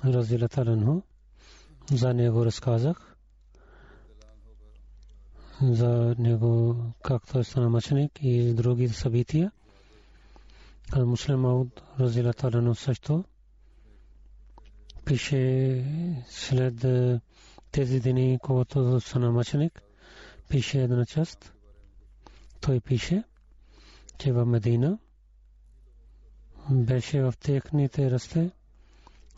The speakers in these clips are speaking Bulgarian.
Усман Разилатаранху за него разказах за него както е стана мъченик и други събития. Ал Муслим Ауд Разилатаранху също пише след тези дни, когато стана мъченик, пише една част. Той пише, че в Медина беше в техните расте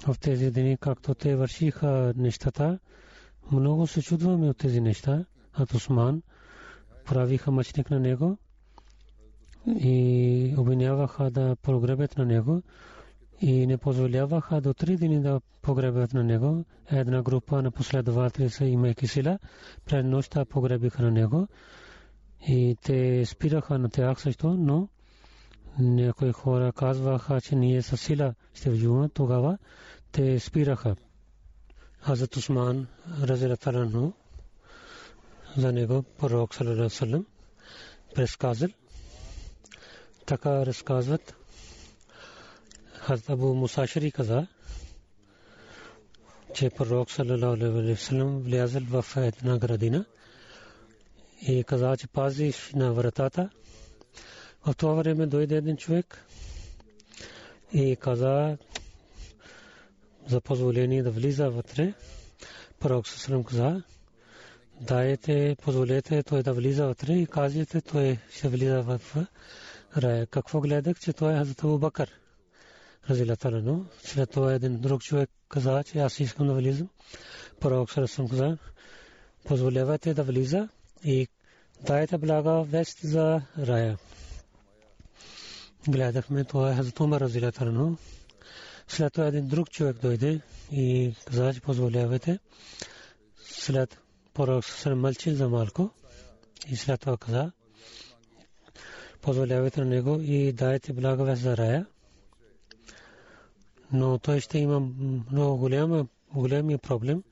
в тези дни, както те вършиха нещата, много се чудваме от тези неща. А Усман правиха мъчник на него и обвиняваха да погребят на него и не позволяваха до три дни да погребят на него. Една група на последователи са имайки сила, пред нощта погребиха на него и те спираха на тях също, но някои хора казваха, че ние със сила ще вживаме тогава те спираха. Хазрат Усман Разилатаранху за него пророк саллалаху предсказал. Така разказват. Хазрат Абу Мусашири каза, че пророк саллалаху алейхи вассалам влязал в една градина и каза, че пазиш на вратата. В това време дойде един човек и каза, за позволение да влиза вътре. Пророк Сасрам каза, дайте, позволете той да влиза вътре и казвате, той ще влиза в рая. Какво гледах, че той е Хазрат Абу Бакър. Разилатарано. След това един друг човек каза, че аз искам да влизам. Пророк Сасрам каза, позволявайте да влиза и дайте блага вест за рая. Гледахме, това е Хазрат Умар Разилатарано. След това един друг човек дойде и каза, че позволявайте. След пророк се мълчи за малко и след това каза, позволявайте на него и дайте благовест за рая. Но той ще има много голям, големия проблем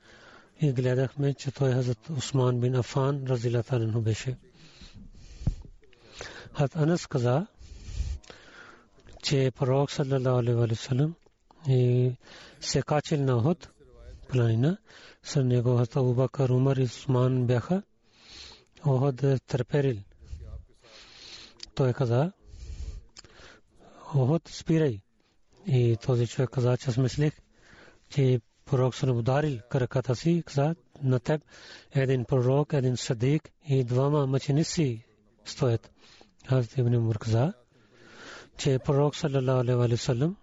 и гледахме, че той Хазрат Усман бин Афан разилатарен беше. Хазрат Анас каза, че пророк саллалаху алейхи ва саллям и се качил на Охот планина. С него Хазрат Абу Бакър, Умар и Усман бяха. Охот търперил. Той каза, Охот спирай. И този човек каза, че аз мислех, че пророк се ударил краката си, каза на теб един пророк, един садик и двама мъченици стоят. Хазрат Ибн Умар каза, че пророк саллалаху алейхи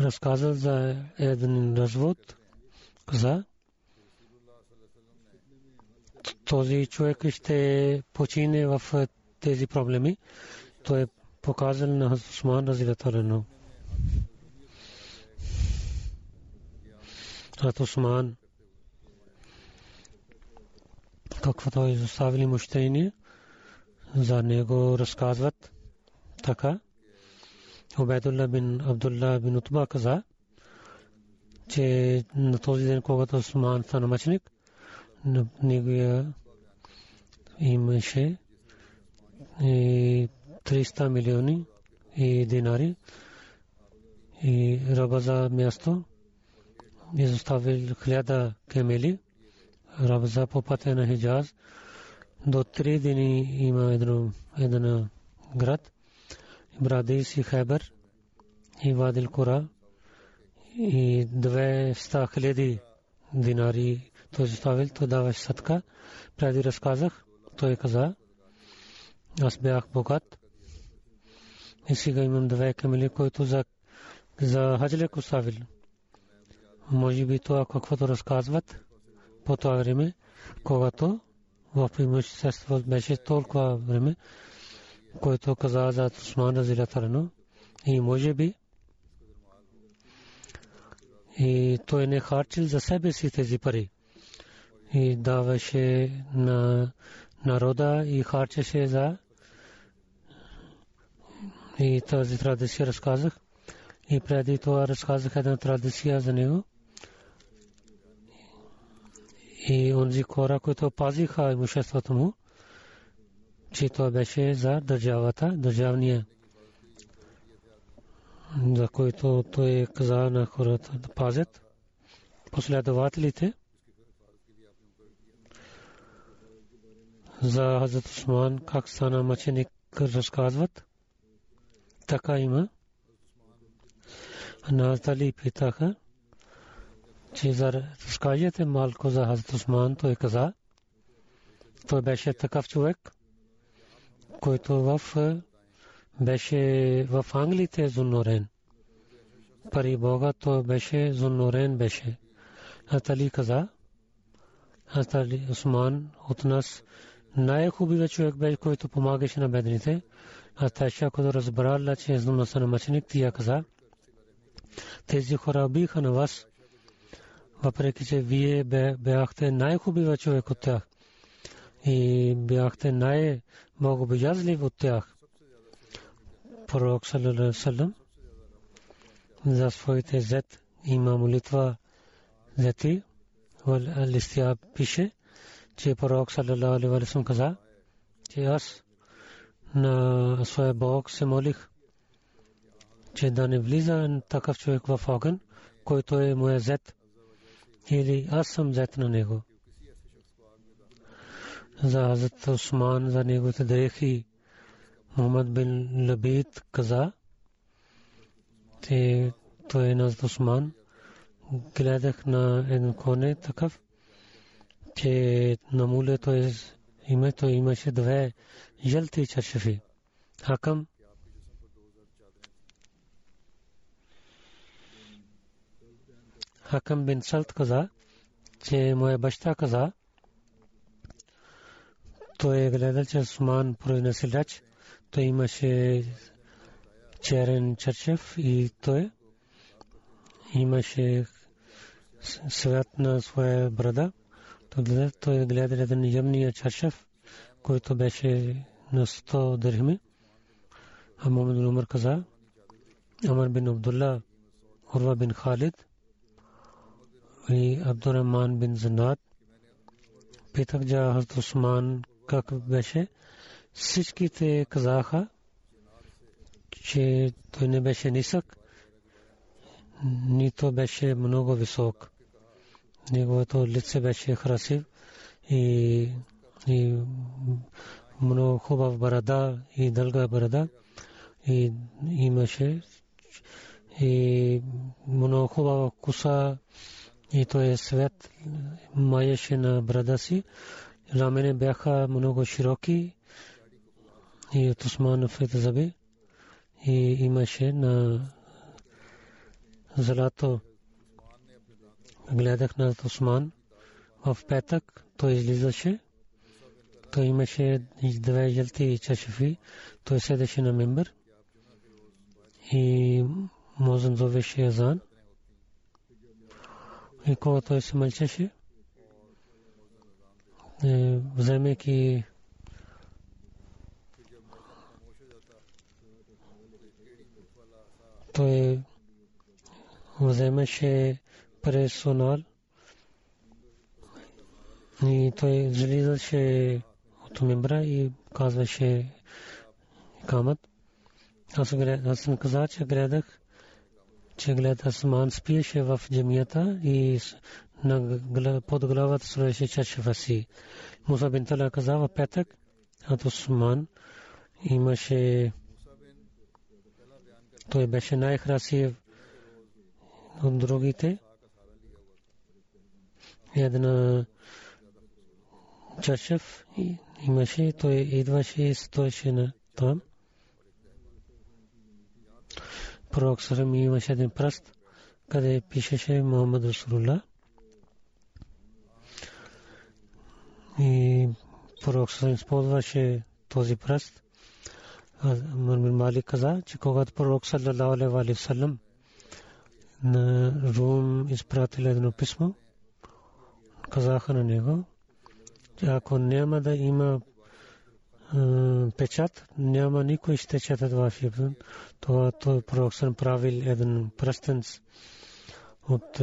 разказал за един развод, каза, този човек ще почине в тези проблеми. Той е показал на Усман Разилатарено. Хазрат Усман каквото е изоставили мъщение, за него разказват така. Обедулла бин Абдулла бин Утба каза, че на този ден, когато Осман стана мъченик, неговия имаше и 300 милиони и динари и раба за място изоставил хиляда кемели раба за по пътя на Хиджаз до три дни има едно, един град Брадис и Хайбер и Вадил Кура и 200 хиляди динари той изоставил, той даваше садка. Преди разказах, той каза, аз бях богат и сега имам две камели, които за, за хаджлек оставил. Може би това каквото разказват по това време, когато в имущество беше толкова време, който каза за Усман Разилатарано и може би и той не харчил за себе си тези пари и даваше на народа и харчеше за и тази традиция разказах. И преди това разказах една традиция за него. И онзи хора, които пазиха имуществото му, че това беше за държавата, държавния, за който той каза на хората да пазят последователите. За Хазрат Усман как стана мъченик разказват. Така има. Назали питаха, че за разкажете малко за Хазрат Усман, той каза, той беше такъв човек, който в беше в Англите зунорен. Пари Бога той беше зунорен беше. Атали каза, Атали Усман от нас най-хубавият човек беше, който помагаше на бедните. А Тайша, когато разбрала, че е зломна на мъченик, тя каза, тези хора биха на вас, въпреки че вие бяхте най-хубавият човек от тях и бяхте най-богобоязлив от тях. Пророк Салам за своите зет има молитва зети, листия пише, че пророк саллалаху За Хазрат Усман, за неговите дрехи, Мухаммад бин Лабид каза, те той е на Усман, гледах на един коне такъв, че на мулето е името имаше две жълти чашефи. Хакам Хакам бин Салт каза, че моя баща каза, той е гледал, че Усман произнесе реч, той имаше черен черчев и той имаше свят на своя брада. Той гледа един ямния чашев, който беше на 100 дирхми. А Мухаммад бин Умар каза, Амар бин Абдулла, Урва бин Халид и Абдуррахман бин Занат. Питах за Хазрат Усман как беше. Всичките казаха, че той не беше нисък, нито беше много висок неговото лице беше красив и, и много хубав барада и дълга барада и имаше и много хубава коса и той е свет маеше на брада си. Рамене бяха много широки и от Османовите зъби и имаше на злато гледах на Осман в петък, той излизаше. Той имаше две жълти чашефи. Той седеше на мембър и Мозън зовеше Азан. И когато той се мълчеше, вземайки той вземаше персонал и той излизаше от мембра и казваше камът. Аз, аз съм казал, че гледах, че гледах Асман спиеше в джамията и под главата слоеше чашева си. Муса бин Тала каза в петък, от Осман имаше той беше най-красив от другите. Една чашев имаше, той идваше и стоеше на там. Пророк Сарам имаше един пръст, къде пишеше Мухаммад Расулullah. И пророк Сарам използваше този пръст. Мърмир Малик каза, че когато пророк саллалаху алейхи ва саллям на Рум изпратил едно писмо, казаха на него, че ако няма да има печат, няма никой ще четат вашия писмо. Това той пророк съм правил един пръстен от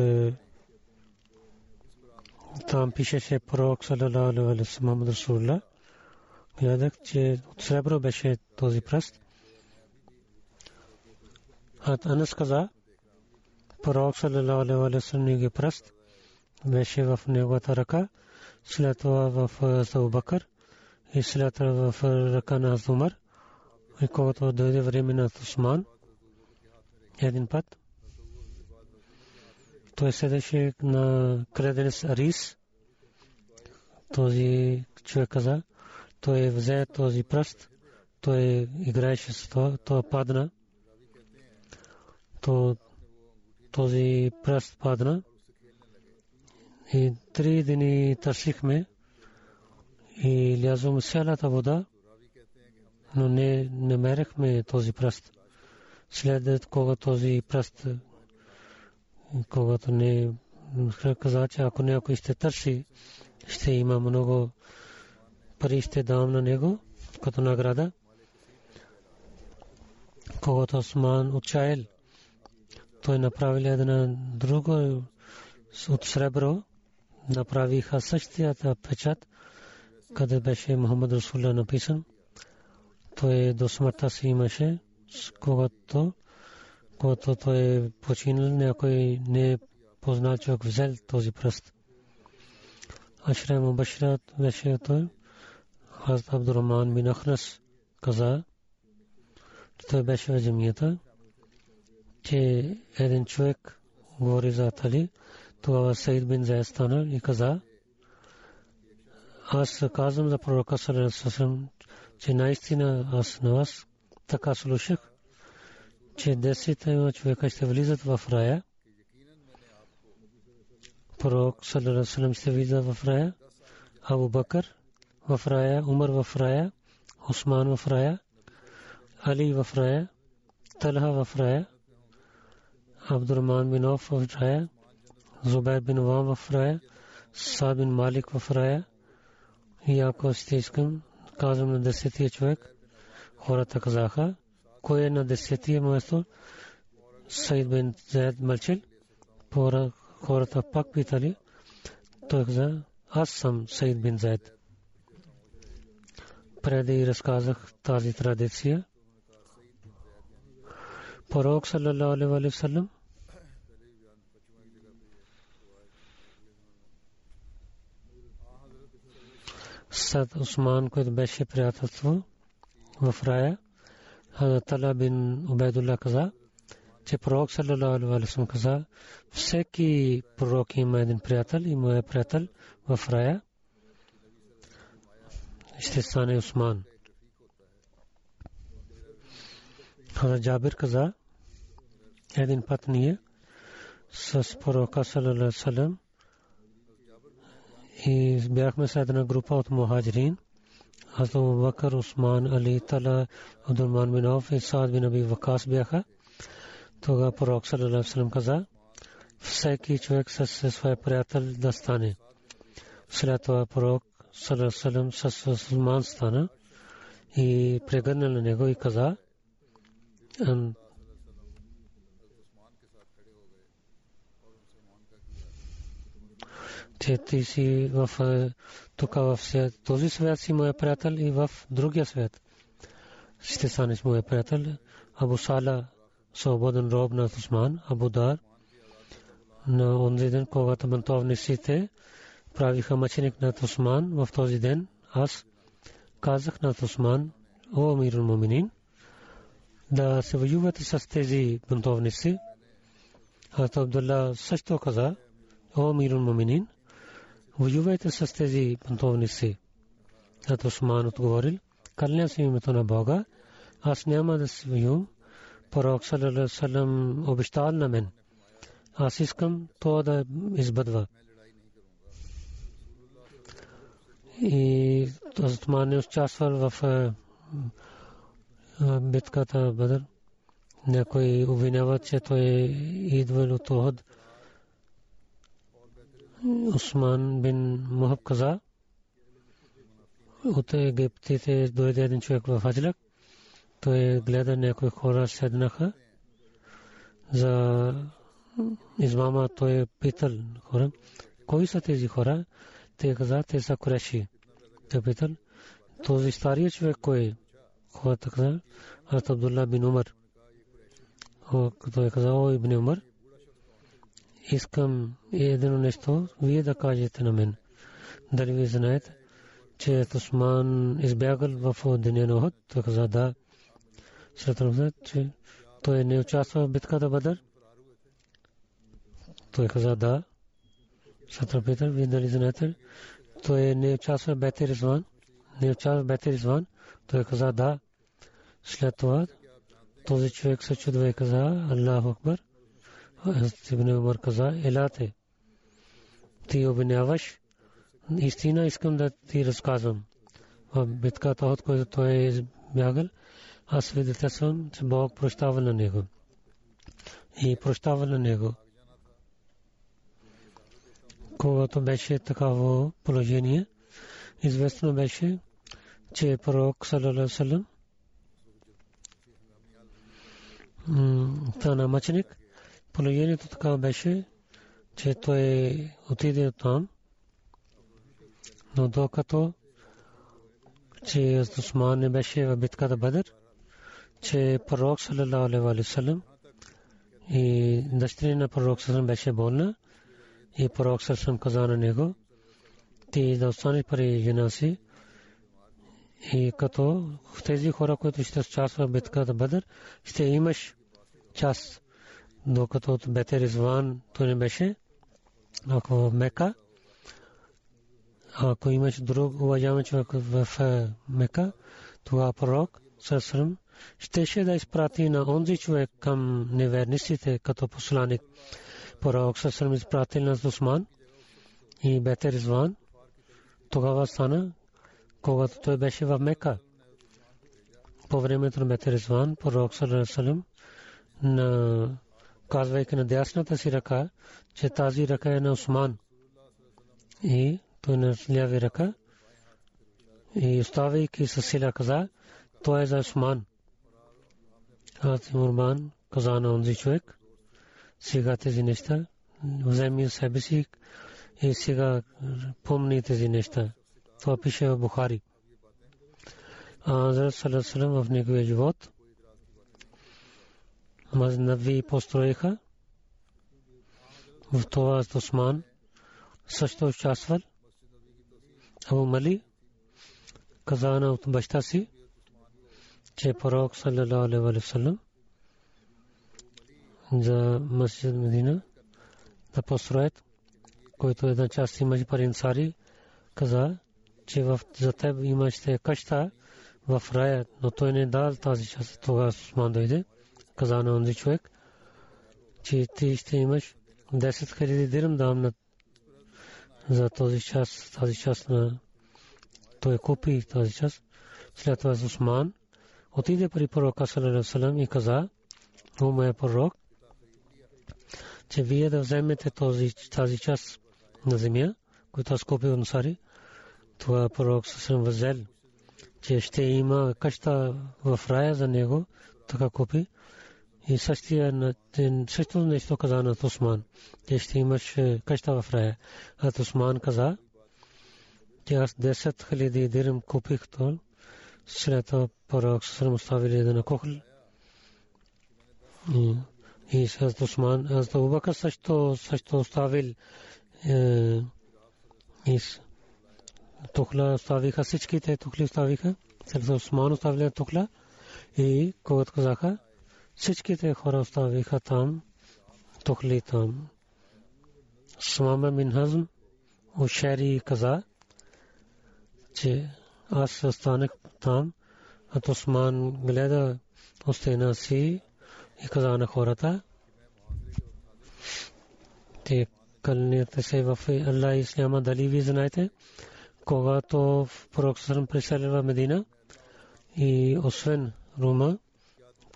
там пишеше пророк саллалаху алейхи ва саллям Расулullah гледах, че от сребро беше този пръст. А Анас каза, пророк саллалаху алейхи ва саллям пръст беше в неговата ръка, след това в Абу Бакър и след това в ръка на Умар. И когато дойде време на Усман, един път, той седеше на креден рис. Този човек каза, той взе този пръст, той играеше с това, той падна. То, този пръст падна. И три дни търсихме и лязом цялата вода, но не намерихме този пръст. След когато този пръст, когато не каза, че ако някой ще търси, ще има много пари ще дам на него като награда. Когато Осман отчаял, той направи една друга от сребро, направиха същията печат, къде беше Мухаммад Расулла написан. Той до смъртта си имаше, когато, когато той е починал, някой не е познал човек взел този пръст. Ашрам Башират беше той. Хазрат Абдурахман бин Ахнас каза, че той беше в земята, че един човек говори за Тали, тогава Саид бин Зайд стана и каза, аз казвам за пророка Салерасасам, че наистина аз на вас така слушах, че десет човека ще влизат в рая. Пророк Салерасалам ще влиза в рая. Абу Бакър в рая, Умар в рая, Осман в рая, Али в рая, Талха в рая, Абдурман бин Оф в рая, Зубайр бин Вам в рая, Сад бин Малик в рая. И ако сте искам, казвам на десетия човек, хората казаха, кой е на десетия място, Саид бин Заед Малчил, хората пак питали, той каза, аз съм Саид бин Заед. Преди разказах тази традиция. Пророк саллалаху алейхи ва саллям Сад Усман, който беше Хазрат Ала бин Убайдулlah каза, че пророк саллалаху алейхи ва саллям каза, всеки пророк има един приятел и моят приятел в рая ще стане Усман. Хазар Джабир каза, един път ние с пророка салалалаху салам и бяхме с една група от мухаджирин. Аз Абу Бакър, Усман, Али, Тала, Абдурман бин Ауф и Саад бин Аби Вакас бяха. Тогава пророк салалалаху салам каза, всеки човек със своя приятел да стане. След това пророк салам с Сулман стана и прегърна на него и каза, че ти си в тук в този свят си моя приятел и в другия свят ще станеш моя приятел. Абу Сала, свободен роб на Усман, Абу Дар, на онзи ден, когато бунтовниците правиха мъченик на Усман в този ден, аз казах на Усман, о Амирул Муминин, да се воювате с тези бунтовници. Хазрат Абдулла също каза, о Амирул Муминин, воювайте с тези бунтовници. Хазрат Усман отговорил, кълня се името на Бога, аз няма да се воювам. Пророк салам обещал на мен. Аз искам това да избъдва. И Осман е участвал в битката Бадър. Някой обвиняват, че той е идвал от Охот. Осман бин Мухаб каза, от египтите дойде един човек в Хаджлак. Той гледа някои хора седнаха за измама. Той питал хора, кои са тези хора? Те каза, те са куреши. Той питал, този стария човек кой е? Хората каза, Хазрат Абдулла бин Умар. Той каза, о, Ибн Умар, искам едно нещо, вие да кажете на мен. Дали ви знаете, че Тусман избягал в деня на Охот? Той каза, да. След това, че той не участва в битката Бадър? Той каза, да. След това пита, вие дали знаете, той не участва в Бети Ризван? Не участва в Бети Ризван? Той каза, да. След това, този човек се чудва и каза, Аллах Акбар. Ибн Умар каза, елате. Ти обвиняваш истина искам да ти разказвам. В битката, от която той е избягал, аз свидетелствам, че Бог прощава на него. И прощава на него. Когато беше такава положение, известно беше, че пророк салалалаху салам стана мъченик. Положението така беше, че той отиде там. Но докато че Усман не беше в битката Бадър, че пророк саллалаху алейхи ва саллям и дъщеря на пророк саллалаху беше болна и пророк саллалаху каза на него ти да останеш при жена си и като тези хора, които ще участват в битката Бадър, ще имаш част, докато от Бетер Изван то не беше, ако в Мека, ако имаш друг уважаем човек в Мека, това пророк Сърсърм щеше да изпрати на онзи човек към неверниците като посланик. Пророк Сърсърм изпратил на Дусман и Бетер Изван. Тогава стана, когато той беше в Мека. По времето на Бетер Изван, пророк Сърсърм на казвайки на дясната си ръка, че тази ръка е на Осман. И той на ляви ръка и оставайки със сила каза, той е за Осман. Аз Мурман каза на онзи човек, сега тези неща, вземи себе си и сега помни тези неща. Това пише в Бухари. А Азрат Салесалам в неговия живот Мазнави построиха? В това Осман също участвал. Абу Мали каза на от баща си, че пророк саллалаху алейхи да построят, който една част имаше пари каза, че в, къща в рая, но той не дал тази част. Тогава дойде, каза на онзи човек, че ти ще имаш 10 000 дирам дам на за този час, тази част на той купи тази част. След това Усман отиде при пророка салам и каза, о моя пророк, че вие да вземете този, тази част на земя, която аз купих от Насари, това пророк съм възел, че ще има къща в рая за него, така купи. И същия също нещо каза на Осман, че ще имаш къща в рая. А Осман каза, че аз 10 хиляди дирим купих то, след това пророк съм оставили един кохл. И с Осман, аз да Убакър също, също оставил и тухла оставиха всичките тухли оставиха. След Осман оставили тухла и когато казаха, всичките хора оставиха там, тухли там. Смама мин Хазм, Ушери каза, че аз останах там, а Осман гледа остена си и каза на хората, те кълнете се в Аллах и Исляма, дали ви знаете, когато пророк Сърм преселва Медина и освен Рума,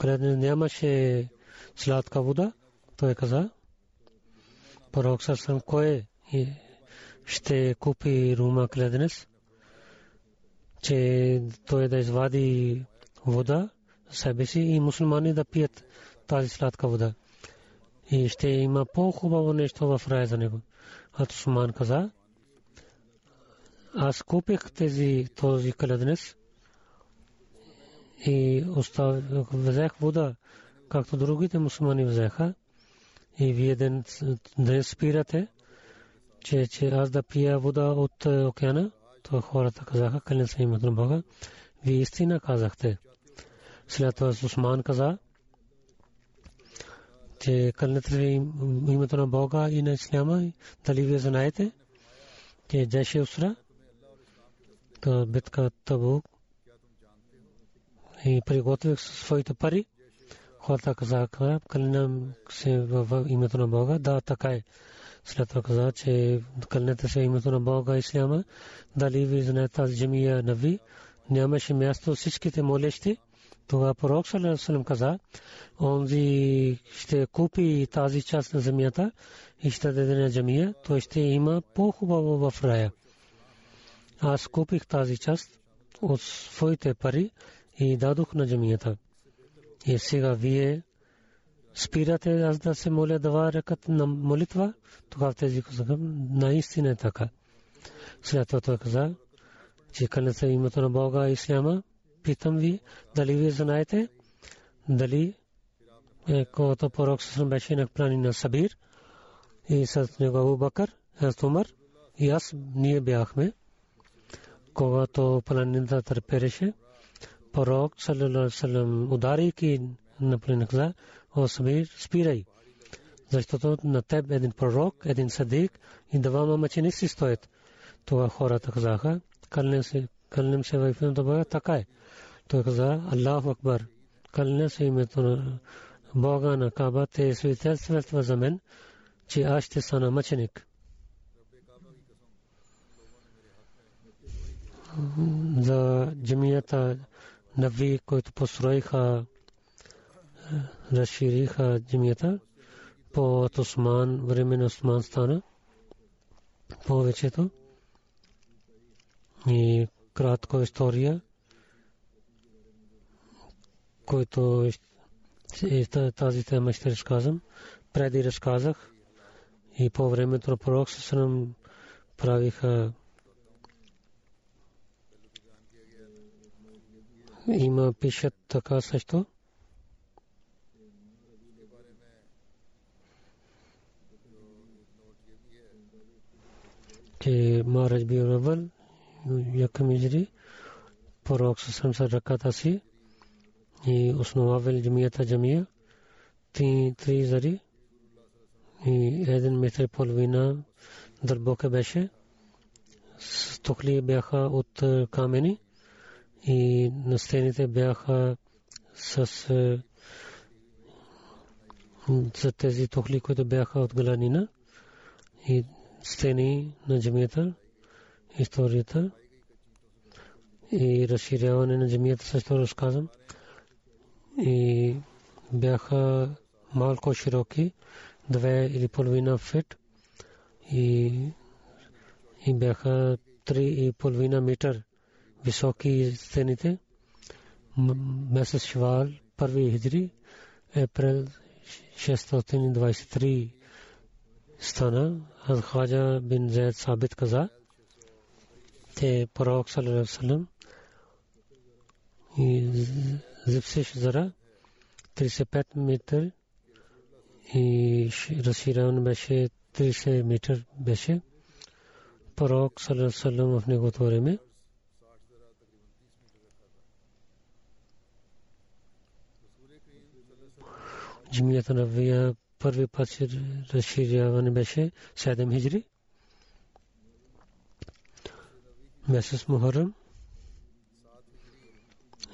където нямаше сладка вода, той каза, пророк Сърм кое ще купи Рума кледенес, че той да извади вода себе си и мусулмани да пият тази сладка вода. И ще има по-хубаво нещо в рая за него. А Тусман каза, аз купих тези, този каладнес и взех вода, както другите мусулмани взеха. И вие ден, ден спирате, че, че аз да пия вода от океана, то хората казаха, кълен се имат на Бога. Вие истина казахте. След това Усман каза, че кълнете ли името на Бога и на Исляма, дали вие знаете, че Джеше Усра, битка Табук, и приготвих своите пари, хората казаха, кълнем се в името на Бога, да, така е. След това каза, че кълнете се името на Бога Исляма, дали ви знаете тази джамия Нави, нямаше място всичките молещи, това пророк Салам каза, онзи ще купи тази част на земята и ще даде на джамия, той ще има по-хубаво в рая. Аз купих тази част от своите пари и дадох на джамията. И сега вие спирате аз да се моля два ръкат на молитва, тогава тези казаха, наистина е така. След това той каза, че кълнете името на Бога и Исляма, питам ви, дали вие знаете, дали когато пророк съм беше на планина Сабир и с него Абу Бакър, аз Умар и аз ние бяхме, когато планината търпереше, пророк саллалаху удари ки на планина каза, о Сабир, спирай. Защото на теб един пророк, един садик и двама мъченици стоят. Това хората казаха, кълнем се в името Бога, така е. Той каза, Аллаху Акбар, кълня се името на Бога на Каба, те свидетелства за мен, че аз ще стана мъченик. За джамията Нави, които построиха, разшириха джамията, по Осман, време на Осман стана повечето. И кратко история който тази тема ще разказвам. Преди разказах и по времето на пророк Сасанам правиха има пишат така също. че Марач би Равал, Якам Ижри, пророк Сасанам са ръката си, и основавал джамията джамия. Три, три зари и един метър половина дълбока беше. Стокли бяха от камени и на стените бяха с за тези тухли, които бяха от галанина и стени на джамията, историята и разширяване на джамията също разказвам и бяха малко широки, две или половина фит и, и бяха три и половина метър високи стените. Месец Швал, първи хиджри, Април 623 стана. Хаджа бин Зайд Сабит каза, те пророк саллалаху и Зипсиш зара 35 метър и разширяване беше 30 метър беше. Пророк саллалаху в неговото време джимията на Вия първи път разширяване беше 7 хиджри. Месец Мухаррам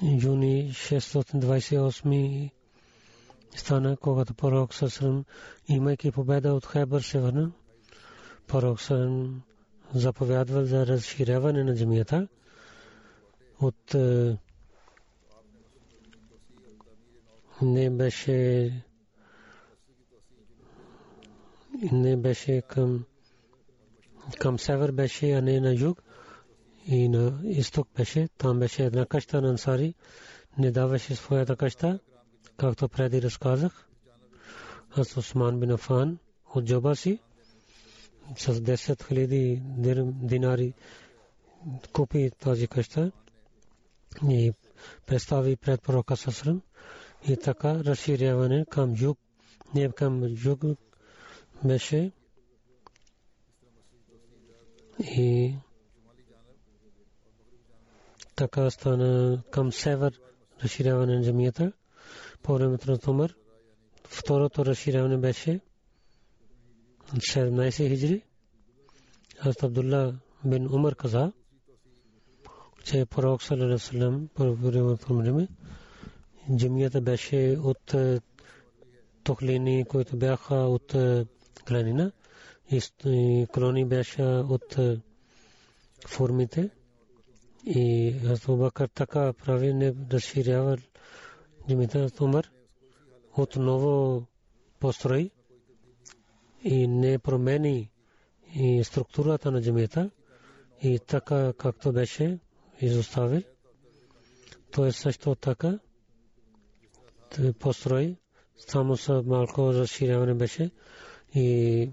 юни 628 стана, когато пророк Сасрам, имайки победа от Хайбър се върна. Пророк Сасрам заповядвал за разширяване на джамията от не беше не беше към към север беше, а не на юг и на изток беше. Там беше една къща на Ансари. Не даваше своята къща, както преди разказах. Аз Осман бин Афан от джоба си с 10 хиляди динари купи тази къща и представи пред пророка Сасрам и така разширяване към юг, не към юг беше и така стана към север разширяване на джамията по времето на Тумър. Второто разширяване беше 17 хиджри. Аз Абдулла бин Умар каза, че пророк саллалаху по времето на време джамията беше от тухлини, които бяха от гранина и колони беше от формите и Абубакър така прави не разширява джамията Умар отново построи и не промени и структурата на джамията и така както беше изоставил. То е също така построи, само са малко разширяване беше и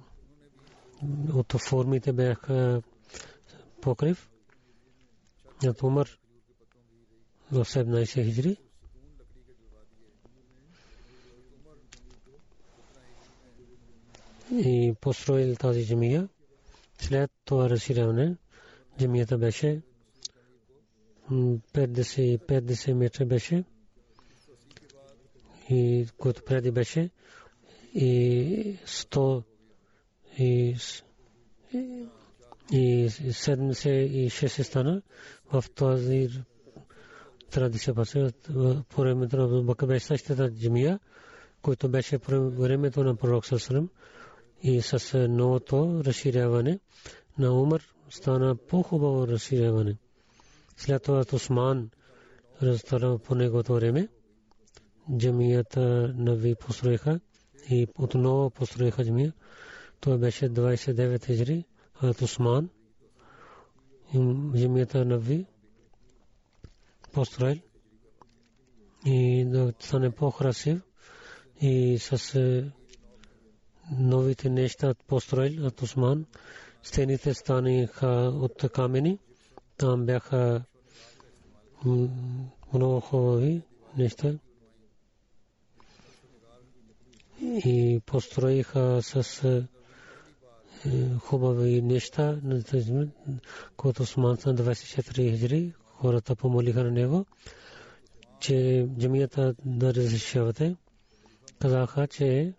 от формите бяха покрив. От Умар в 17 хиджри. И построил тази джамия. След това разширяване, джамията беше 50 метра беше и което преди беше и 100 и и 76 стана в този традиция. По времето на Бака беше същата джамия, който беше времето на пророк Сасрам и с новото разширяване на Умар стана по-хубаво разширяване. След това Осман разстара по неговото време. Джамията Нави построиха и отново построиха джамия. Това беше 29 хиджри, от Усман. Джамията Нави построил и да стане по-красив и с новите неща построил от Усман. Стените станаха от камени. Там бяха много хубави неща и построиха с е, хубави неща, които Осман на 24 хиджри, хората помолиха на него, че джамията да разрешавате. Казаха, че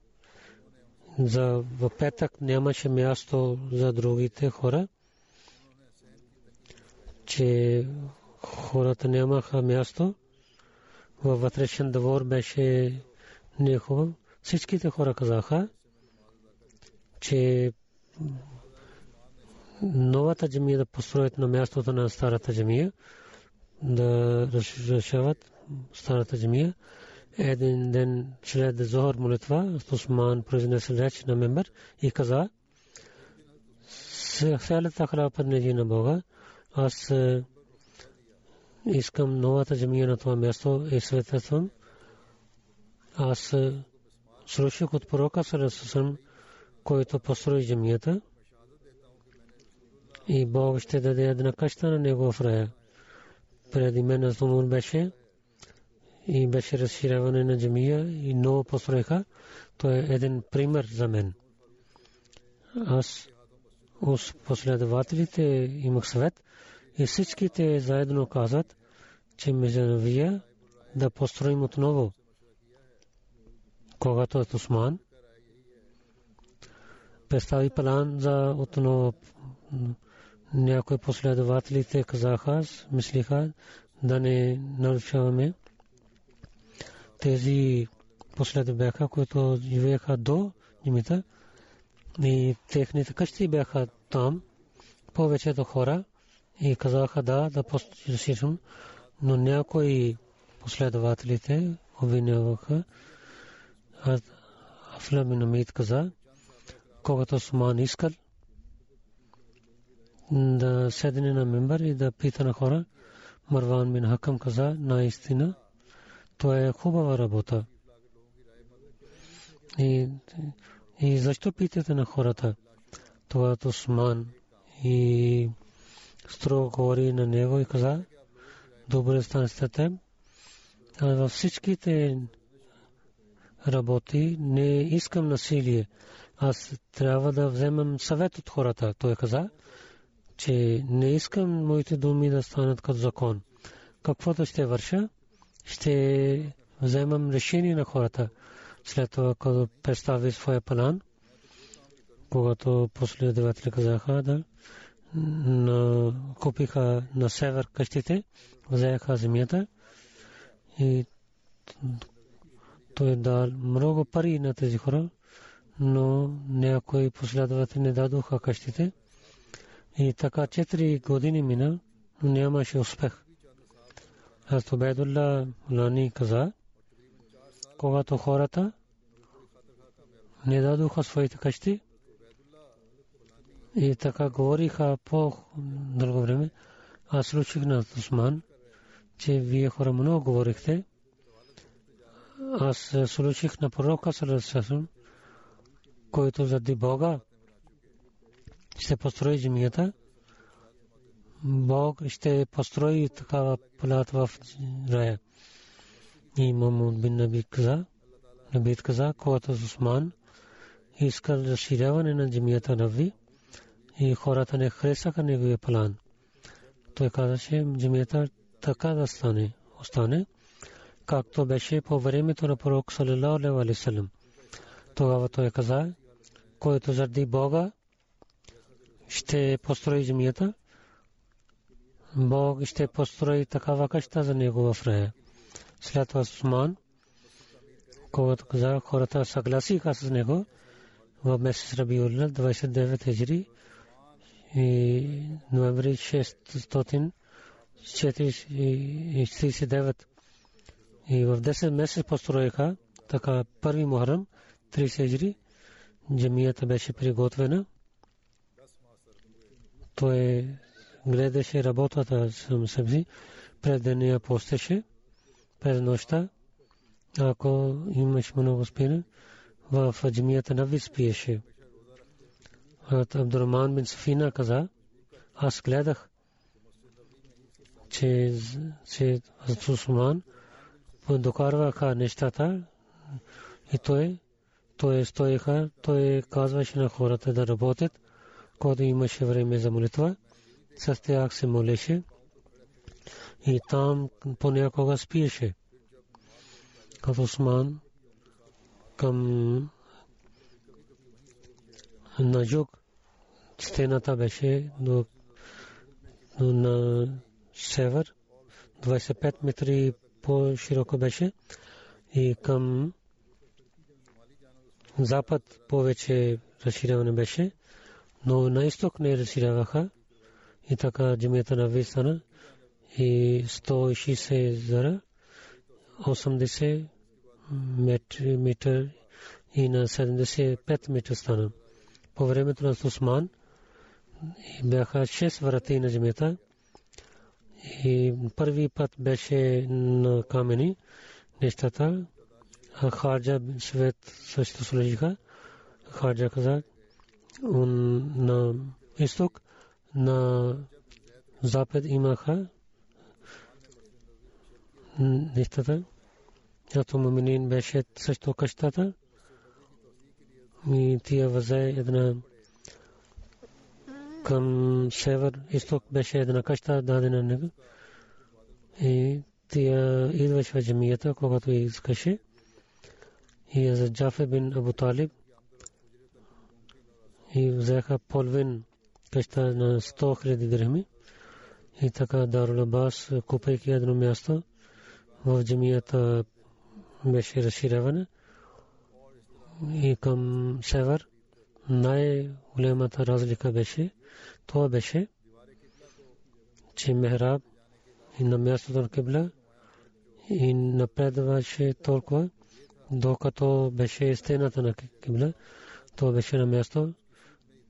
за в петък нямаше място за другите хора, че хората нямаха място. Във вътрешен двор беше нехубав. Всичките хора казаха, че новата джамия да построят на мястото на старата джамия, да разрешават старата джамия. Един ден след Зохар молитва, Осман произнесе реч на мембър и каза, Хялата храб падне на Бога, аз искам новата джамия на това място и светътвам аз слушах от пророка Сарасусам, който построи джамията и Бог ще даде една къща на него в рая. Преди мен Азумур беше и беше разширяване на джамия и ново построиха. То е един пример за мен. Аз с последователите имах съвет и всичките заедно казват, че Мезановия да построим отново. Когато е Усман представи план за отново някои последователите казаха, мислиха да не нарушаваме тези последователи които живееха до нимита и техните къщи бяха там, повечето хора и казаха да, да постижим, но някои последователите обвиняваха. Афла Минамид каза, когато Суман искал да седне на мембър и да пита на хора, Марван бин Хакам каза, наистина, то е хубава работа. И, и защо питате на хората? Това е Осман и строго говори на него и каза, добре станете. А във всичките работи не искам насилие. Аз трябва да вземам съвет от хората. Той каза, че не искам моите думи да станат като закон. Каквото ще върша, ще вземам решение на хората. След това, като представи своя план, когато последователи казаха да купиха на север къщите, взеха земята и той дал много пари на тези хора, но някои последователи не дадоха къщите. И така 4 години мина, но нямаше успех. Аз Убайдулла Лани каза, когато хората не дадоха своите къщи и така говориха по дълго време, аз случих на Усман, че вие хора много говорихте. Аз случих на пророка Саласасун, който заради Бога ще построи джамията. Бог ще построи такава палат в рая. И Мамуд бин Наби каза, Наби каза, когато Усман искал разширяване на джамията Нави и хората не харесаха неговия план. Той казаше, джамията така да стане, остане, както беше по времето на пророк саллалаху алейхи вассалам. Тогава той каза, който заради Бога ще построи земята, Бог ще построи такава къща за него в рая. След това Усман, когато каза, хората съгласиха с него в месец Рабиулна, 29 хиджри и ноември 649 и в 10 месец построиха така първи Мухарам 30 хиджри джамията беше приготвена. Той гледаше работата съм себе през деня постеше през нощта. Ако имаш много спина в джамията на виспиеше Абдурман бин Сафина каза аз гледах че че Усман докарваха нещата и той той стоеха той казваше на хората да работят когато имаше време за молитва, с тях се молеше и там понякога спиеше. Като Осман към на юг стената беше до, до на север 25 метри по-широко беше. И към запад повече разширяване беше но на изток не разширяваха. И така джамията на Вистана и 160 зара 80 метър и на 75 метра стана. По времето на Сусман бяха 6 врати на земята и първи път беше на камени нещата, Харджа свет също служиха. Харджа каза на изток, на запад имаха нещата. Ято Муминин беше също къщата. И тия възе една към север, изток беше една къща дадена на него. И тия идваше в джамията, когато искаше. И за Джафе бин Абу Талиб и взеха половин къща на 100 хиляди дирхами. И така Дарул Абас, купайки едно място, в джамията беше разширяване и към север най-голямата разлика беше, това беше, че Мехраб и на мястото на Кибла и напредваше толкова, докато беше стената на Кибла, то беше на място,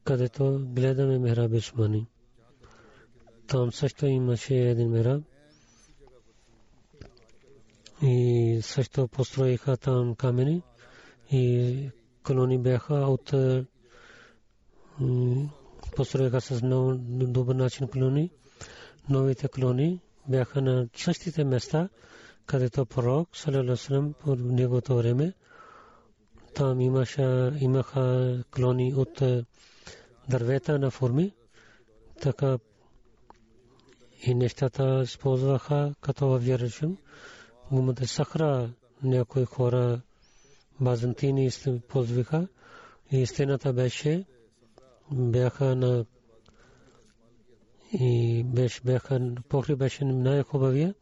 където гледаме Мехраб Исмани. Там също имаше един Мехраб, и също построиха там камени и колони бяха от построиха с много добър начин колони. Новите колони бяха на същите места, където пророк, салалалалалалам, по неговото време, там имаше, имаха колони от дървета на форми, така и нещата използваха като в Ярушим. Гумата Сахра някои хора базантини ползваха и стената беше бяха на и беше бяха похли беше най-хубавия.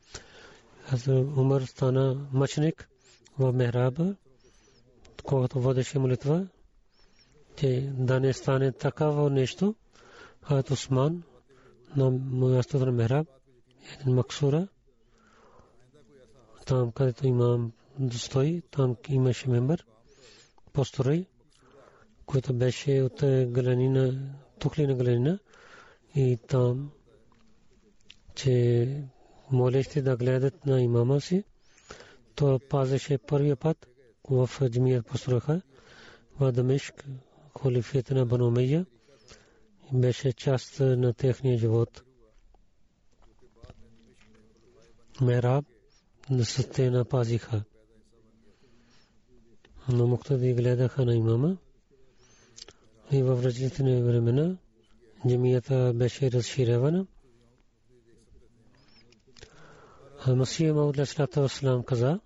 Аз Умар стана мъченик в Мехраба, когато водеше молитва, че да не стане такава нещо, а Усман на мястото на Мехраб, един Максура, там където имам стои, там имаше мембър, построи, който беше от галанина, тухлина галанина и там, че молещи да гледат на имама си, то пазеше първия път в джамия построиха в Дамишк, холифията на Баномея, беше част на техния живот. Мераб да се те напазиха. Но муктади гледаха на имама и в различни времена джамията беше разширявана. Масия Мауд Леслата Васлам каза,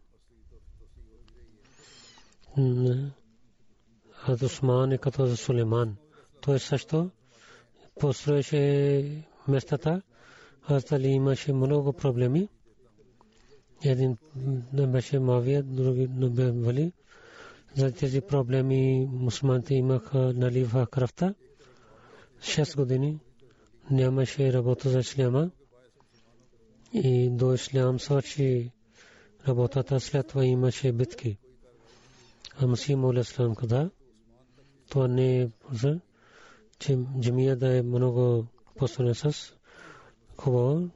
Хад Усман е като за Сулейман. Той също построеше местата. Хазрат Али имаше много проблеми. Един беше Мавия, други не вали. За тези проблеми мусулманите имаха наливха кръвта. Шест години нямаше работа за исляма. И до ислям свърши работата, след това имаше битки. А Масим Оля Ислам каза, това не е че джамия да е много постане с хубаво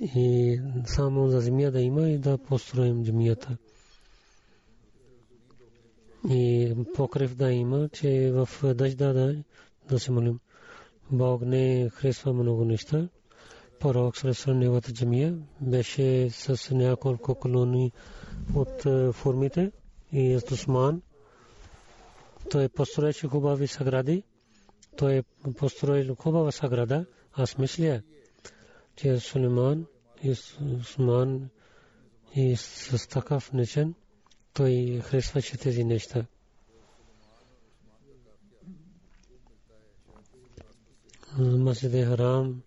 и само за земя да има и да построим джамията. И покрив да има, че в дъжда да, да се молим. Бог не харесва много неща. Пророк Сресър неговата джамия беше с няколко колони от формите и Естусман. Той построеше хубави съгради. Той построил хубава съграда. Аз мисля, че Сулейман Усман и с такъв начин той харесваше тези неща. Масjid Харам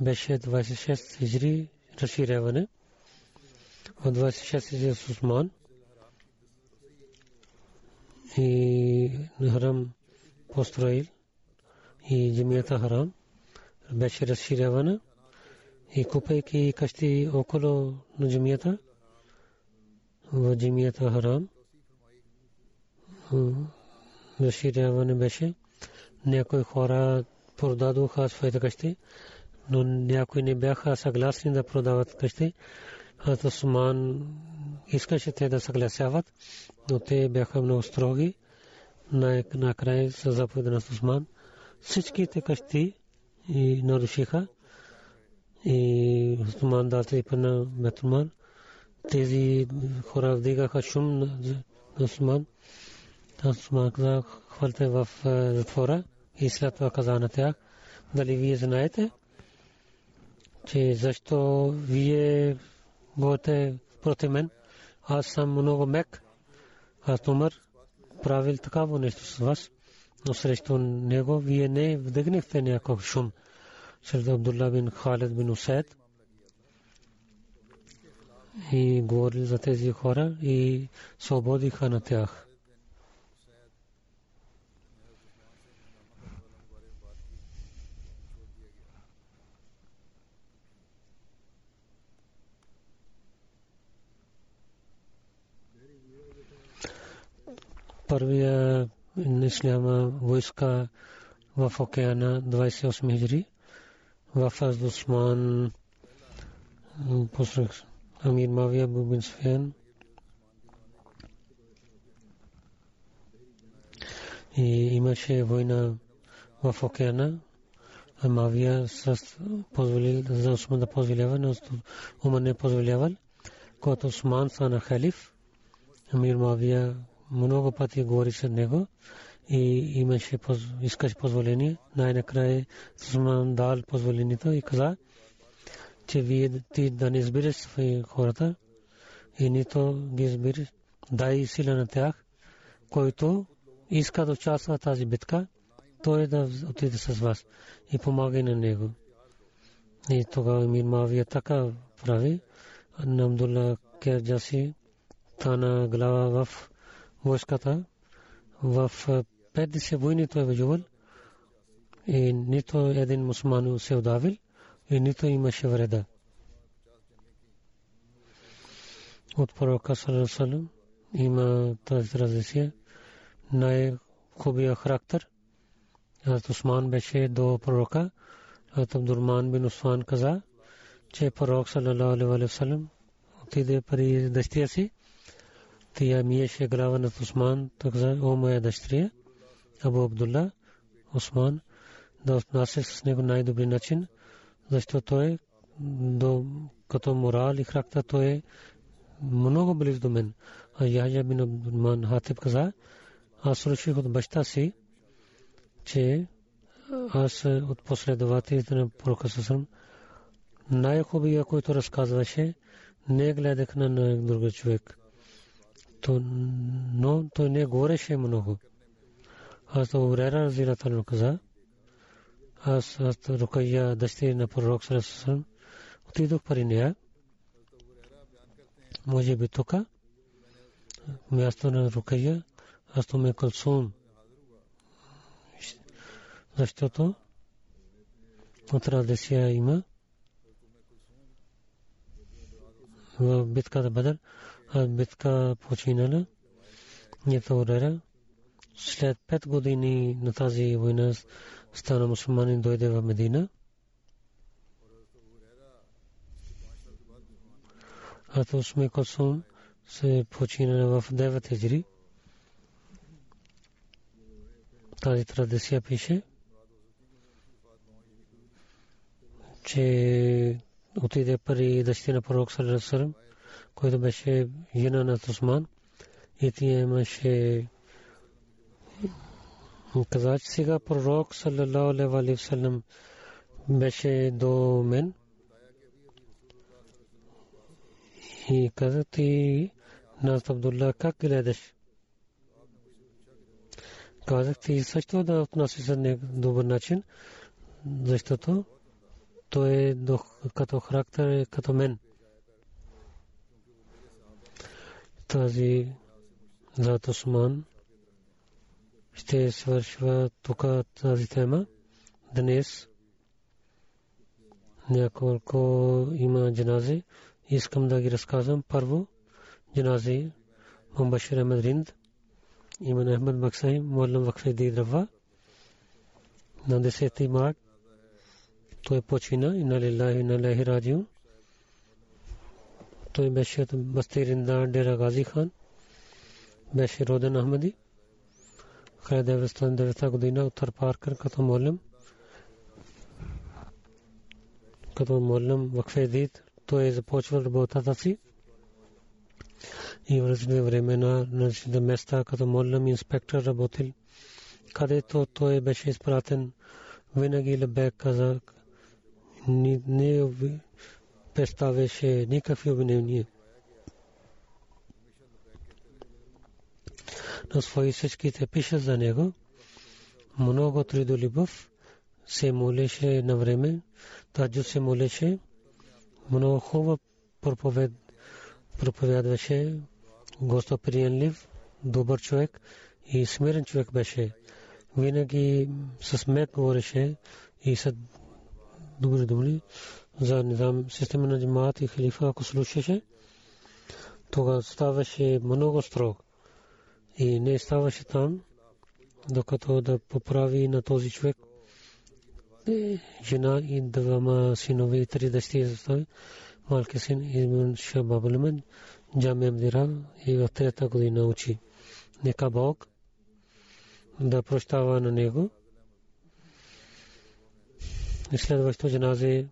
беше 26 хижри разширяване. От 26 хижри с Усман и Харам построил и джамията Харам беше разширяване и купайки къщи около на джамията в джамията Харам разширяване беше някои хора продадоха своите къщи но някои не бяха съгласни да продават къщи Хазрат Усман искаше те да съгласяват, но те бяха много строги. Накрая с заповед на Усман всичките къщи и нарушиха и Усман дал на Бетуман. Тези хора вдигаха шум на Усман. Усман каза, хвърте в затвора и след това каза на тях, дали вие знаете, че защо вие говорите против мен. Аз съм много мек. Аз Умар правил такава нещо с вас. Но срещу него вие не вдъгнахте някакъв шум. Сред Абдулла бин Халид бин Усайд и говорили за тези хора и свободиха на тях. първия исляма войска в океана 28 хиджри в Аздусман посред Амир Мавия Бубин Суфян и имаше война в океана Мавия с позволил за Осман да позволява, но Умар не позволявал. Когато Осман стана халиф, Амир Мавия много пъти говори с него и имаше искаше позволение. Най-накрая Сусман дал позволението и каза, че вие ти да не избираш хората и нито ги избираш. Дай сила на тях, който иска да участва тази битка, той да отиде с вас и помага на него. И тогава Мир Мавия така прави. Намдулла Керджаси тана глава в войската в 50 войни той воювал и нито един мусулман се удавил и нито имаше вреда. От пророка Салам има тази традиция най-хубия характер. Аз Усман беше до пророка. Аз Абдурман бин Усман каза, че пророк салалаху защото той до като морал и характер той е много близо до мен. А Яхя бин Абдулман Хатиб каза, аз слушах от баща си, че аз от последователите на пророка Сасрам най-хубавия, който разказваше, не гледах на друг човек то, но той не говореше много. Аз Урера Зилатан каза, аз Рукая дъщери на пророк Сарасусам, отидох при нея, може би тук, място на Рукая, аз то ме Калсун, защото от традиция има. В битката Бадър, битка починала. Нито Урера. След пет години на тази война стана мусулманин дойде в Медина. А то сме Косум се починала в 9 хиджри. Тази традиция пише, че отиде при дъщеря на пророк Салерасалам който беше жена на Осман. И тя имаше каза, че сега пророк саллалаху алейхи вассалам беше до мен и каза ти нас Абдулла как гледаш? Казах ти също да относи се добър начин, защото той е като характер като мен. тази зад Осман ще свършва тук тази тема. Днес няколко има джанази. Искам да ги разказвам. Първо, джанази Мамбашир Ахмед Ринд, Иман Ахмед Баксай, Муалам Вакфеди Драва. На 10 март той почина. Инна лилляхи, инна лахи раджиун. той беше от Бастиринда Дера Гази хан. Беше роден Ахмади. 1909 година Уттар Паркър като молим. Като молим вакфе дит, той е започвал работата си. И в различни времена на различни места като молим инспектор работил. Където той беше изпратен, винаги Лебек каза, не представяше никакви обвинения. На свои всичките пишат за него. Много трудолюбов се молеше на време, таджу се молеше, много хубаво проповед, проповядваше, гостоприемлив, добър човек и смирен човек беше. Винаги с мек говореше и с добри думи за низам система на джамаат и халифа, ако слушаше, тогава ставаше много строг и не ставаше там, докато да поправи на този човек жена и двама синове три дъщери за той, малки син Иман Шабаб Лиман, Джами Абдира и в трета година учи. Нека Бог да прощава на него. И следващото джаназе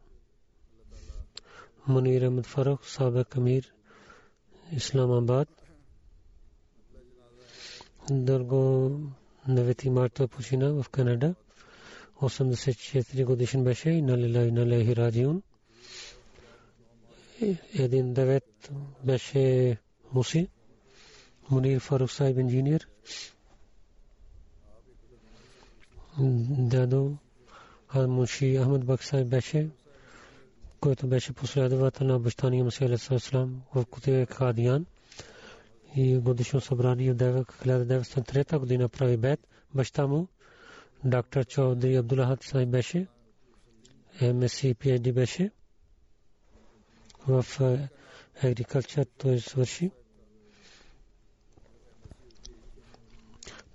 Манир Амад Фарух, Амир, Исламабад – منیر فاروق صاحب انجینئر احمد بخش صاحبیان и годишно събрание в 1903 година прави бед. Баща му, доктор Чаудри Абдулахат Сай беше, МСИ PhD беше в агрикулчър той свърши.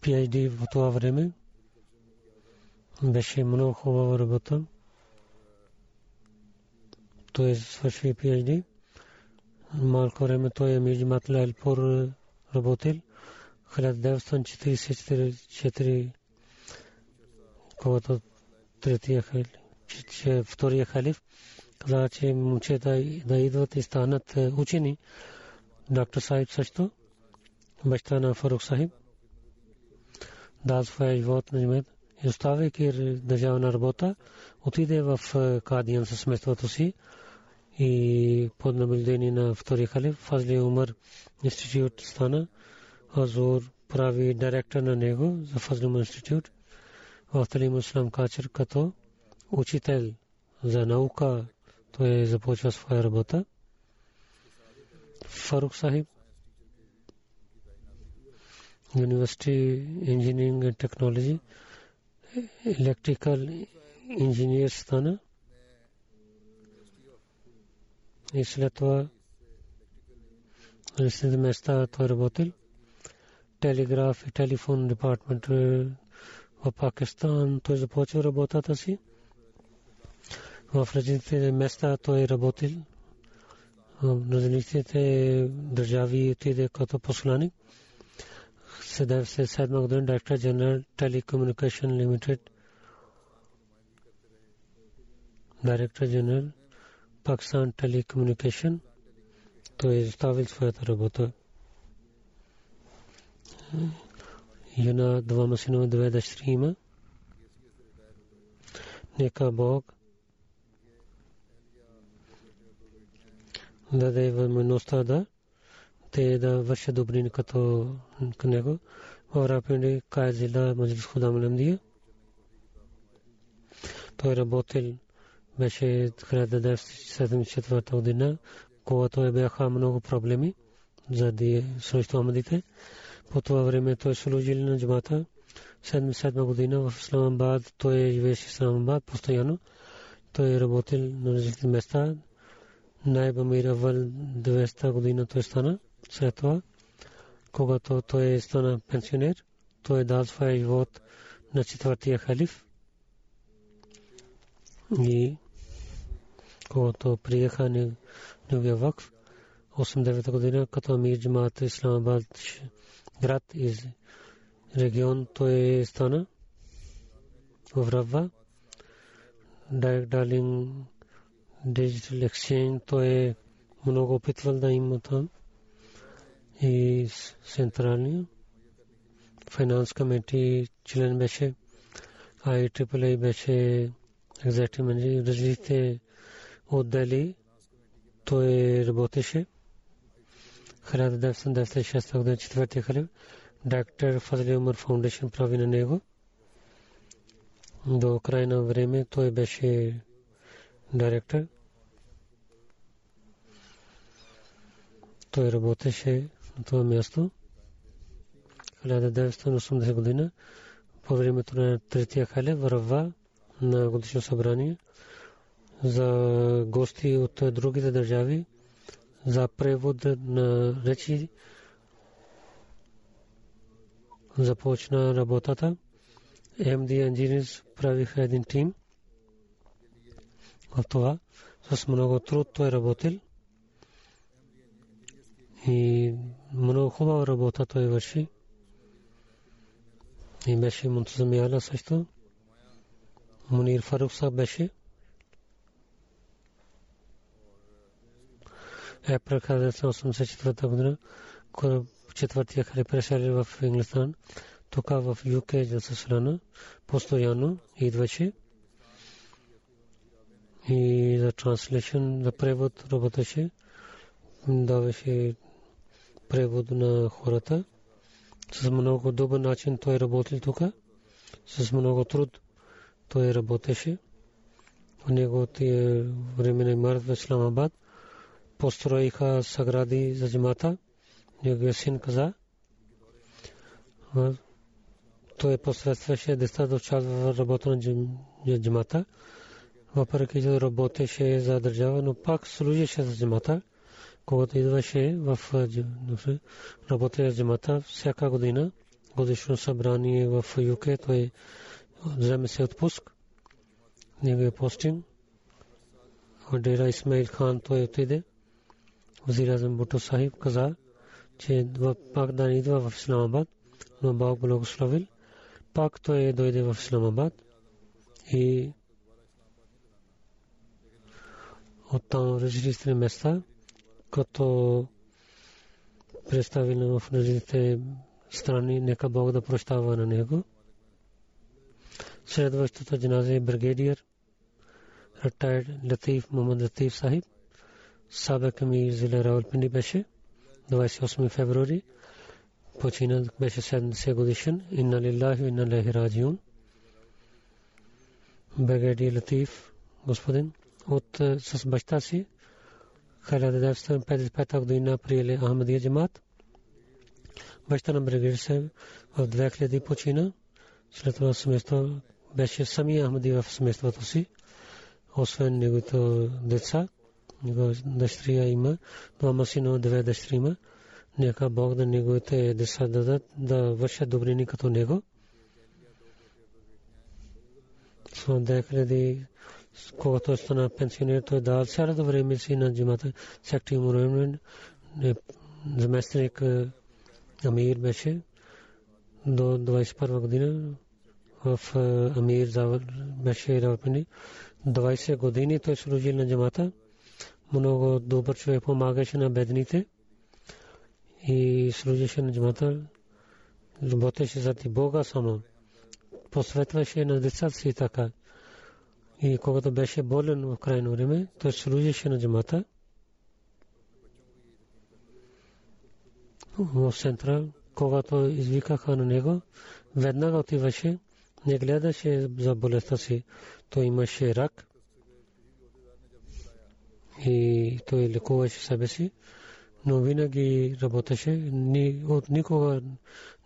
PhD в това време беше много хубава работа той свърши PhD. Малко време той е между Матлайлпур работил. 1944 когато третия халиф, втория халиф каза, че момчета да идват и станат учени. Доктор Сахиб също, баща на Фарук Сахиб, дал своя живот на джамет и оставяйки държавна работа, отиде в Кадиян със семейството си и под наблюдение на втори халиф Фазли Умар институт стана. Азур прави директор на него за Фазли Умар институт. В Талим Ислам Качер като учител за наука той започва своя работа. Фарук Сахиб University Engineering and Technology electrical engineer стана и след това различните места той работил. Телеграф и телефон департмент в Пакистан той започва работата си. В различните места той работил. В различните държави отиде като посланик. 77 година директор General Telecommunication Limited. Director General Pakistan Telecommunication той е изставил своята работа. Юна двама синове, две дъщери има. Нека Бог даде възможността да те да вършат добрини като него. В Рапинди Кайзила Маджлис Худам Ламдия. Той работил беше 1974 година, когато бяха много проблеми заради срещу Амадите. По това време той служил на джамата. 77 година в Исламабад, той живееше в Исламабад постоянно. Той работил на различни места. Най-бамир Авал 200 година той стана. След това, когато той стана пенсионер, той дал своя живот на четвъртия халиф. И когато приеха неговия вакф 89 година като амир джамаат Исламабад град из регион той стана в Рава Direct Darling Digital Exchange той много опитвал да има там и централния финанс комитет член беше IEEE беше екзектив менеджер различните отдели той работеше. 1996 година четвъртия халиф доктор Фазли Умар фаундейшн прави на него. До крайна време той беше директор. Той работеше на това място. 1980 година по времето на третия халев върва на годишно събрание за гости от другите държави за превод на речи започна работата. MD Engineers правиха един тим. В това с много труд той работил. И много хубава работа той върши. И беше Мунтазам също. Мунир Фарук са беше. April 1984 година, четвъртия халиф в Инглистан, тук в ЮК за страна, постоянно идваше и за транслейшн, за превод работеше, даваше превод на хората. С много добър начин той работил тук, с много труд той работеше. В неговото време на Март в Исламабад – построиха сагради за джамата. Неговия син каза, той посредстваше деца да участва в работа на джамата. Въпреки че работеше за държава, но пак служеше за джамата. Когато идваше в работа за джамата, всяка година, годишно събрание в ЮК, той вземе се отпуск. Неговия постинг. Дера Исмаил Хан той отиде. Вазир Азам Буту Сахиб каза, че пак да не идва в Исламабад, но Бог благословил. Пак той дойде в Исламабад и оттам различни места, като представил в различните страни, нека Бог да прощава на него. Следващата джаназа е бригадиер, retired Латиф Мухаммад Латиф Сахиб. Сабек Амир Зиле Равалпинди беше 28 февруари. Почина беше 70 годишен. Инна лиллахи инна лехи раджиун. Бегади Латиф, господин, от с баща си 1955 година приели Ахмадия джамат. Баща на Бригадир се в 2000 почина. След това семейство беше сами Ахмади в семейството си, освен неговите деца дъщеря има, двама сино, две дъщери има. Нека Бог да неговите деца дадат да вършат добрини като него. С декреди, когато стана пенсионер, той дал цялото време си на джимата. Секти Мурамен, заместник Амир беше до 21 година в Амир беше Равпини. 20 години той служил на джамата много добър човек помагаше на бедните и служеше на джамата, работеше за Бога само. Посветваше на децата си така. И когато беше болен в крайно време, той служеше на джамата. В центъра, когато извикаха на него, веднага отиваше, не гледаше за болестта си. Той имаше рак и той лекуваше себе си, но винаги работеше, ни, от никога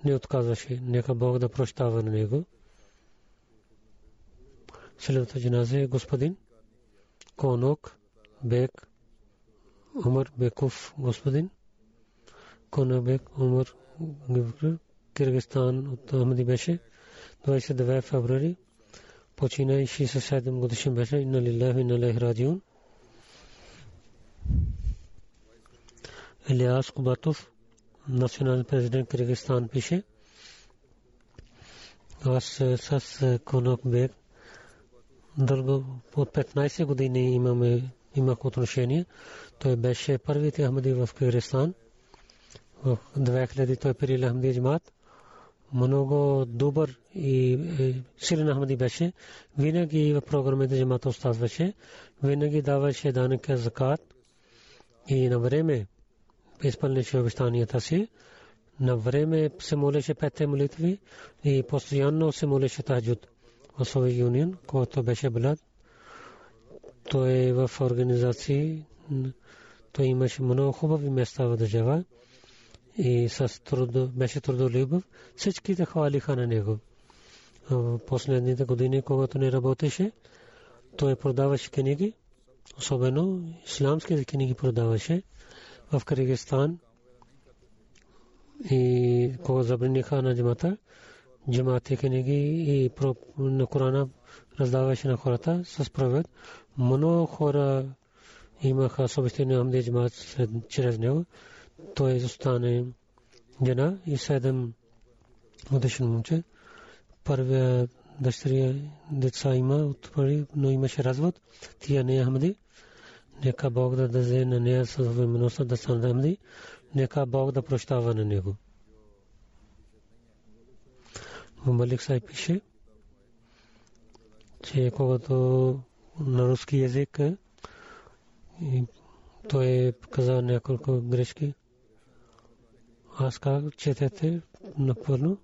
не отказваше. Нека Бог да прощава на него. Следвата джиназе господин Конок Бек Умар Беков господин Конок Бек Умар Киргизстан от Ахмади беше 29 февруари почина и 67 годишен беше. Инна лилляхи инна лехи раджиун. Илиас Кубатов, национален президент Киргизстан, пише. Аз с Конок Бек дълго от 15 години имаме имах отношение. Той беше първите Ахмади в Киргизстан. В 2000 той приел Ахмади джамат. Много добър и силен Ахмади беше. Винаги в програмите джамата оставаше. Винаги даваше данъка закат. И на време изпълнеше обещанията си. На време се молеше петте молитви и постоянно се молеше таджуд. В Совет Юнион, който беше блад, той е в организации, той имаше много хубави места в държава и с труд, беше трудолюбив. Всичките хвалиха на него. В последните години, когато не работеше, той продаваше книги, особено исламските книги продаваше в Кыргызстан и кога забраниха на джамата, джамати книги и на Корана раздаваше на хората с правед. Много хора имаха съобщение на Ахмед джамат чрез него. Той застане жена и седем годишно момче. Първия дъщеря деца има от пари, но имаше развод. Тия не е Ахмеди. Нека Бог да даде на нея съвременността да стане Ахмеди. Нека Бог да прощава на него. Малик Сай пише, че когато на руски язик той каза няколко грешки. Аз как четете напълно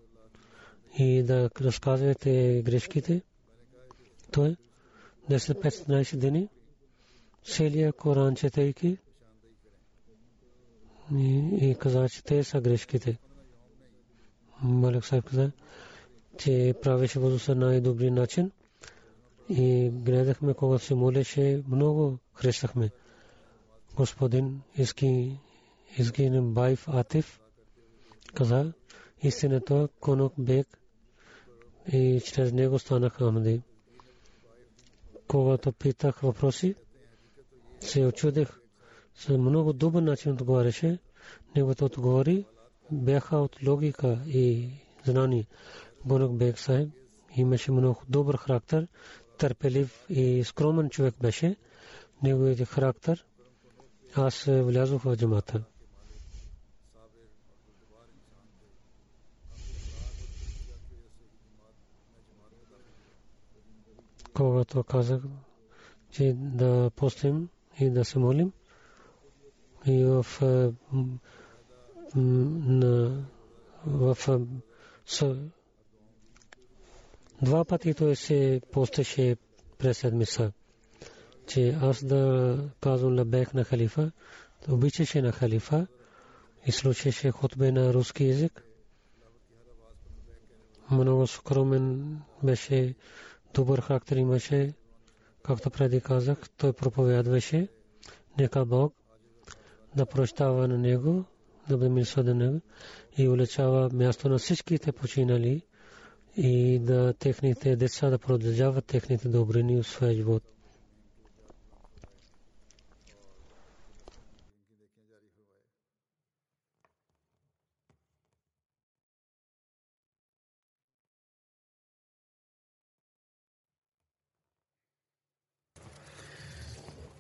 и да разказвате грешките. Той 10-15 дни целия Коран четейки и каза, че те са грешките. Малек Сайб каза, че правеше възуса най-добри начин и гледахме, когато се молеше, много хрещахме. Господин Иски Изгин Байф Атиф каза, истината Конок Бек и чрез него станаха Ахмади. Когато питах въпроси, се очудих. С много добър начин отговаряше. Неговото отговори бяха от логика и знание. Гонок Бек Сайб имаше много добър характер, търпелив и скромен човек беше. Неговият характер аз влязох в джамата. Когато казах, че да постим и да се молим, и в в Два пъти той се постеше през седмица, че аз да казвам лабех на халифа, обичаше на халифа и слушаше хотбе на руски язик. Много скромен беше, добър характер имаше, както преди казах, той проповядваше, нека Бог да прощава на него, да бъде на него и улечава място на всичките починали и да техните деца да продължават техните добрини в своя живот.